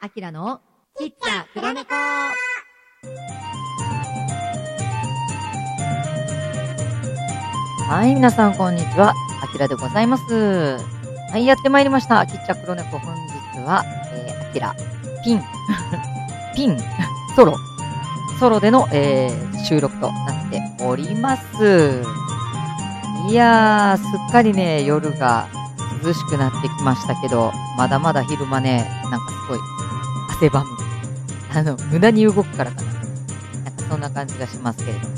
アキラのちっちゃ黒猫はい、皆さんこんにちは。アキラでございます。はい、やってまいりました。ちっちゃ黒猫本日は、えー、アキラ、ピン、ピン、ソロ、ソロでの、えー、収録となっております。いやー、すっかりね、夜が涼しくなってきましたけど、まだまだ昼間ね、なんかすごい汗ばむ。あの、無駄に動くからかな。なんかそんな感じがしますけれども。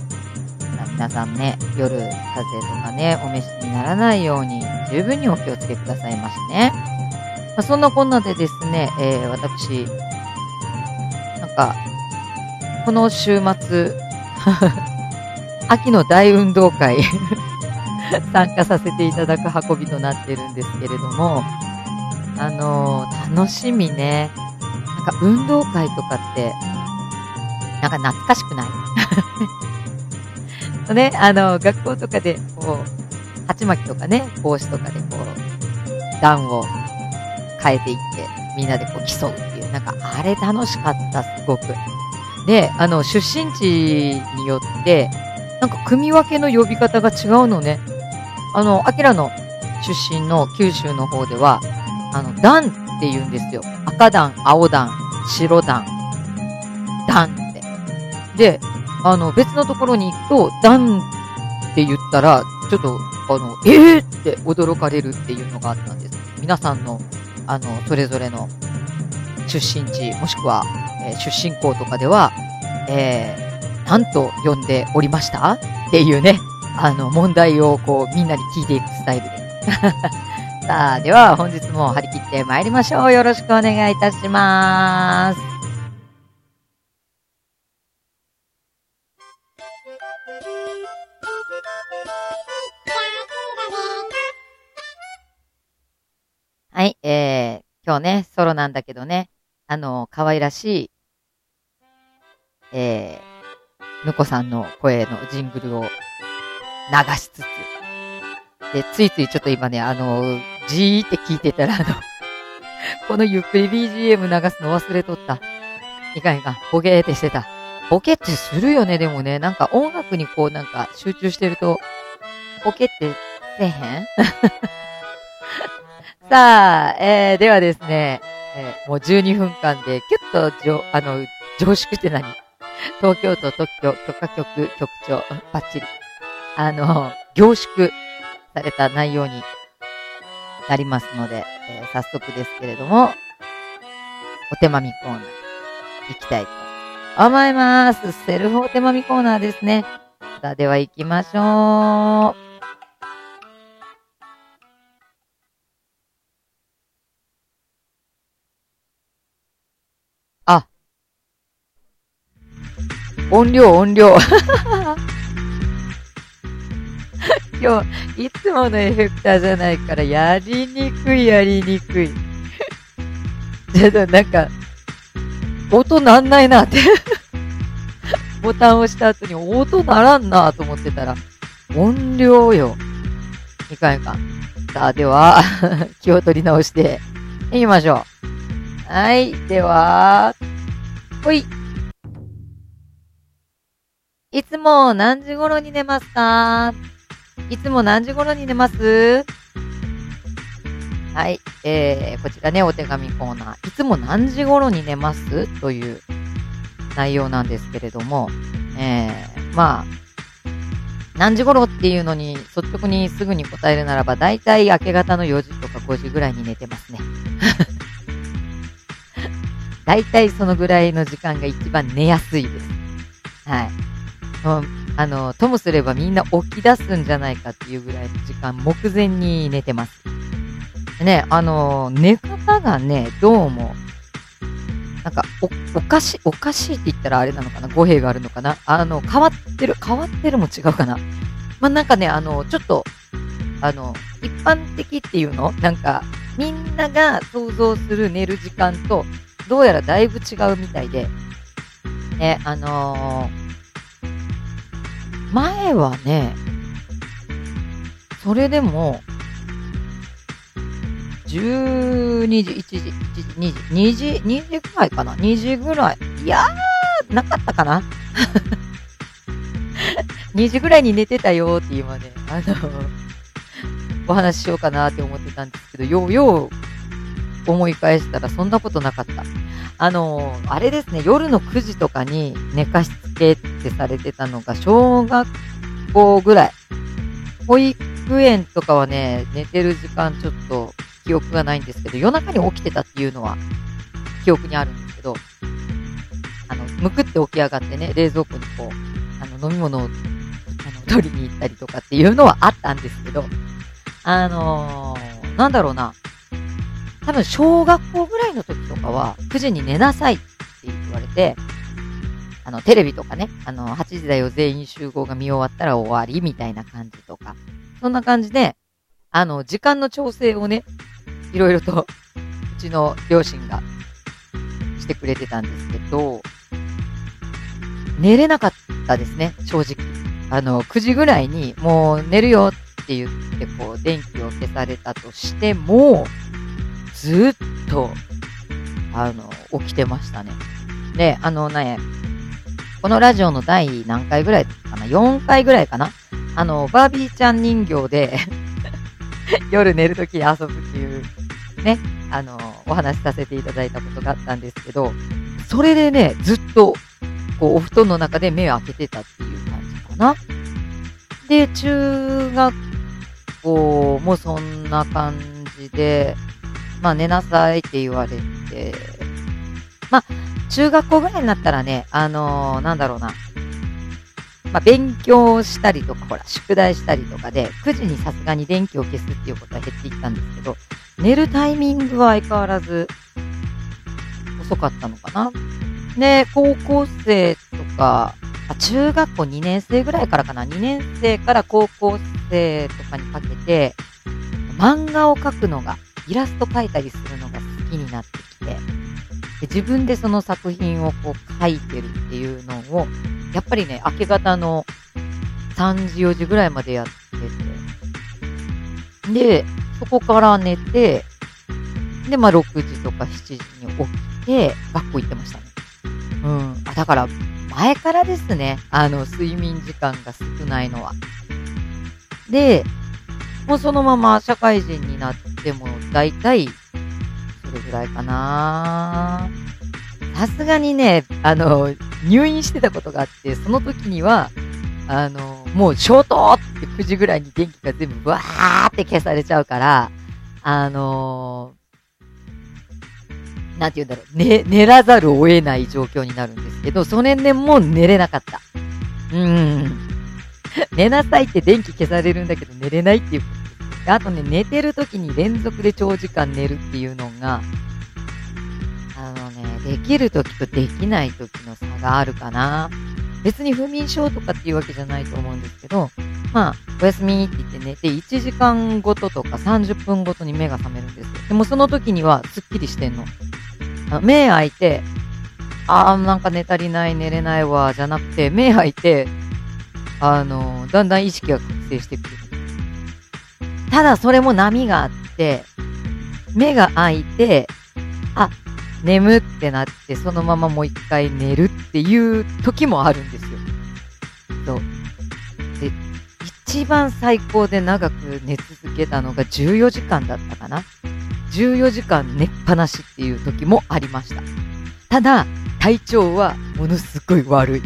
皆さんね、夜、風邪とかね、お召しにならないように、十分にお気をつけくださいましね。まあ、そんなこんなでですね、えー、私、なんか、この週末、秋の大運動会 参加させていただく運びとなってるんですけれども、あのー楽しみね。なんか運動会とかって、なんか懐かしくない？ね、あの、学校とかで、こう、鉢巻きとかね、帽子とかでこう、段を変えていって、みんなでこう競うっていう、なんかあれ楽しかった、すごく。で、あの、出身地によって、なんか組み分けの呼び方が違うのね。あの、アキラの出身の九州の方では、あの、段って言うんですよ。赤段、青段、白段、段って。で、あの、別のところに行くと、段って言ったら、ちょっと、あの、えーって驚かれるっていうのがあったんです。皆さんの、あの、それぞれの出身地、もしくは、えー出身校とかでは、えー、なんと呼んでおりました？っていうね、あの、問題をこう、みんなに聞いていくスタイルで。さあ、では本日も張り切って参りましょう。よろしくお願いいたします。はい、えー、今日ね、ソロなんだけどね、あの、可愛らしい、えー、ぬこさんの声のジングルを流しつつ、で、ついついちょっと今ね、あの、じーって聞いてたら、あの、このゆっくり BGM 流すの忘れとった。いかんいかん、ボケーってしてた。ボケってするよね、でもね、なんか音楽にこうなんか集中してると、ボケってせえへん？さあ、えー、ではですね、えーもう12分間でキュッとじょ、あの、凝縮って何？東京都特許許可局局長、バッチリ。あの、凝縮された内容になりますので、えー早速ですけれども、お手まみコーナー行きたいと思います。セルフお手まみコーナーですね。さあ、では行きましょう。あ。音量、音量。今日、いつものエフェクターじゃないから、やりにくい、やりにくい。ちょっとなんか、音なんないなって。ボタンを押した後に音ならんなと思ってたら、音量よ。いかんいかん。さあ、では、気を取り直して、行きましょう。はい、では、ほい。いつも何時頃に寝ますか？いつも何時頃に寝ます？はい。えー、こちらね、お手紙コーナー。いつも何時頃に寝ます？という内容なんですけれども、えー、まあ、何時頃っていうのに率直にすぐに答えるならば、だいたい明け方の4時とか5時ぐらいに寝てますね。だいたいそのぐらいの時間が一番寝やすいです。はい。あの、ともすればみんな起き出すんじゃないかっていうぐらいの時間、目前に寝てます。ね、あの、寝方がね、どうも、なんか、お、おかしい、おかしいって言ったらあれなのかな？語弊があるのかな？あの、変わってる、変わってるも違うかな？まあ、なんかね、あの、ちょっと、あの、一般的っていうの？なんか、みんなが想像する寝る時間と、どうやらだいぶ違うみたいで、ね、あのー前はね、それでも、12時、1時、1時、2時、2時、2時ぐらいかな ?2 時ぐらい。いやー、なかったかな？2時ぐらいに寝てたよって今ね、あの、お話ししようかなって思ってたんですけど、ようよう思い返したらそんなことなかった。あの、あれですね、夜の9時とかに寝かしつけってされてたのが、小学校ぐらい。保育園とかはね、寝てる時間ちょっと記憶がないんですけど、夜中に起きてたっていうのは記憶にあるんですけど、あの、むくって起き上がってね、冷蔵庫にこう、あの、飲み物をあの取りに行ったりとかっていうのはあったんですけど、あのー、なんだろうな、多分小学校ぐらいの時とかは、9時に寝なさいって言われて、あの、テレビとかね、あの、8時だよ全員集合が見終わったら終わりみたいな感じとか、そんな感じで、あの、時間の調整をね、いろいろと、うちの両親がしてくれてたんですけど、寝れなかったですね、正直。あの、9時ぐらいにもう寝るよって言って、こう、電気を消されたとしても、ずっと、あの、起きてましたね。で、あのね、このラジオの第何回ぐらいかな ?4 回ぐらいかな？あの、バービーちゃん人形で 夜寝るときに遊ぶっていう、ね、あの、お話しさせていただいたことがあったんですけど、それでね、ずっと、こう、お布団の中で目を開けてたっていう感じかな。で、中学校もそんな感じで、まあ寝なさいって言われて、まあ中学校ぐらいになったらね、あのー、なんだろうな、まあ勉強したりとか、ほら、宿題したりとかで、9時にさすがに電気を消すっていうことは減っていったんですけど、寝るタイミングは相変わらず遅かったのかな。で、高校生とか、あ中学校2年生ぐらいからかな、2年生から高校生とかにかけて、漫画を描くのがイラスト描いたりするのが好きになってきて、で自分でその作品をこう描いてるっていうのを、やっぱりね、明け方の3時、4時ぐらいまでやってて、で、そこから寝て、で、まあ6時とか7時に起きて、学校行ってましたね。うん。あ、だから、前からですね、あの、睡眠時間が少ないのは。で、もうそのまま社会人になっても、だいたい、それぐらいかなさすがにね、あの、入院してたことがあって、その時には、あの、もう消灯って9時ぐらいに電気が全部わーって消されちゃうから、あのなんて言うんだろう、寝、寝らざるを得ない状況になるんですけど、その年もう寝れなかった。うん。寝なさいって電気消されるんだけど寝れないっていうあとね、寝てる時に連続で長時間寝るっていうのが、あのね、できる時とできない時の差があるかな。別に不眠症とかっていうわけじゃないと思うんですけど、まあ、おやすみって言って寝て1時間ごととか30分ごとに目が覚めるんですよ。でもその時にはすっきりしてんの。あ目開いて、あーなんか寝足りない寝れないわ、じゃなくて、目開いて、あの、だんだん意識が覚醒してくる。ただそれも波があって、目が開いて、あ、眠ってなって、そのままもう一回寝るっていう時もあるんですよ。そう。で、一番最高で長く寝続けたのが14時間だったかな。14時間寝っぱなしっていう時もありました。ただ、体調はものすごい悪い。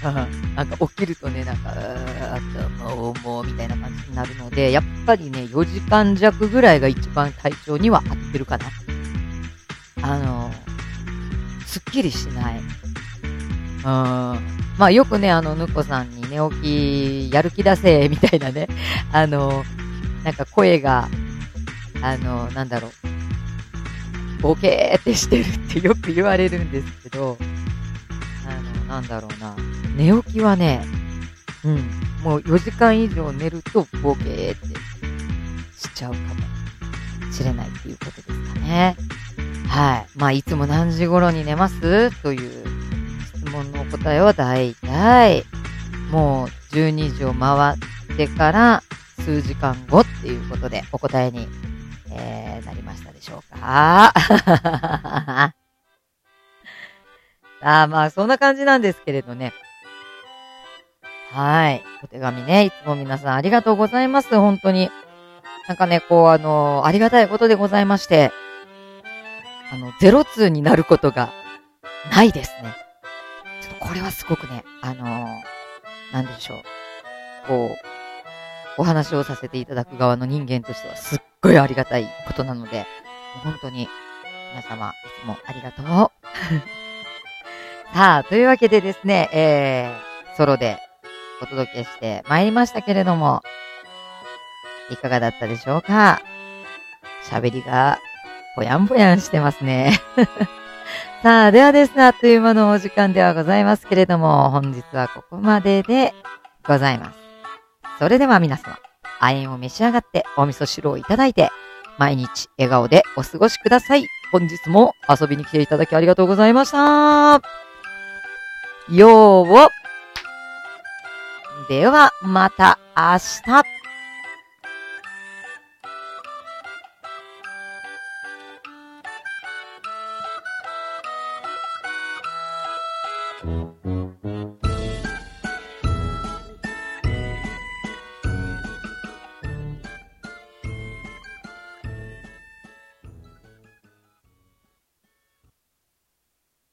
なんか起きるとね、なんか、頭重みたいな感じになるので、やっぱりね、4時間弱ぐらいが一番体調には合ってるかな。あの、すっきりしない。うん。まあよくね、あの、ぬこさんに寝起き、やる気出せ、みたいなね、あの、なんか声が、あの、なんだろう、ボケーってしてるってよく言われるんですけど、あの、なんだろうな、寝起きはね、うん、もう4時間以上寝るとボケーってしちゃうかもしれないっていうことですかね。はい。まあ、いつも何時頃に寝ます？という質問のお答えは大体、もう12時を回ってから数時間後っていうことでお答えに、えー、なりまし ああ。ああ、まあ、そんな感じなんですけれどね。はい。お手紙ね、いつも皆さんありがとうございます。本当に。なんかね、こう、あの、ありがたいことでございまして、あの、ゼロツーになることがないですね。ちょっとこれはすごくね、あのなんでしょう。こう、お話をさせていただく側の人間としてはすっごいありがたいことなので、本当に皆様いつもありがとう。さあ、というわけでですね、えー、ソロでお届けして参りましたけれども、いかがだったでしょうか？喋りがぽやんぽやんしてますね。さあ、ではですね、あっという間のお時間ではございますけれども、本日はここまででございます。それでは皆様、亜鉛を召し上がってお味噌汁をいただいて、毎日笑顔でお過ごしください。本日も遊びに来ていただきありがとうございました。よーでは、また明日。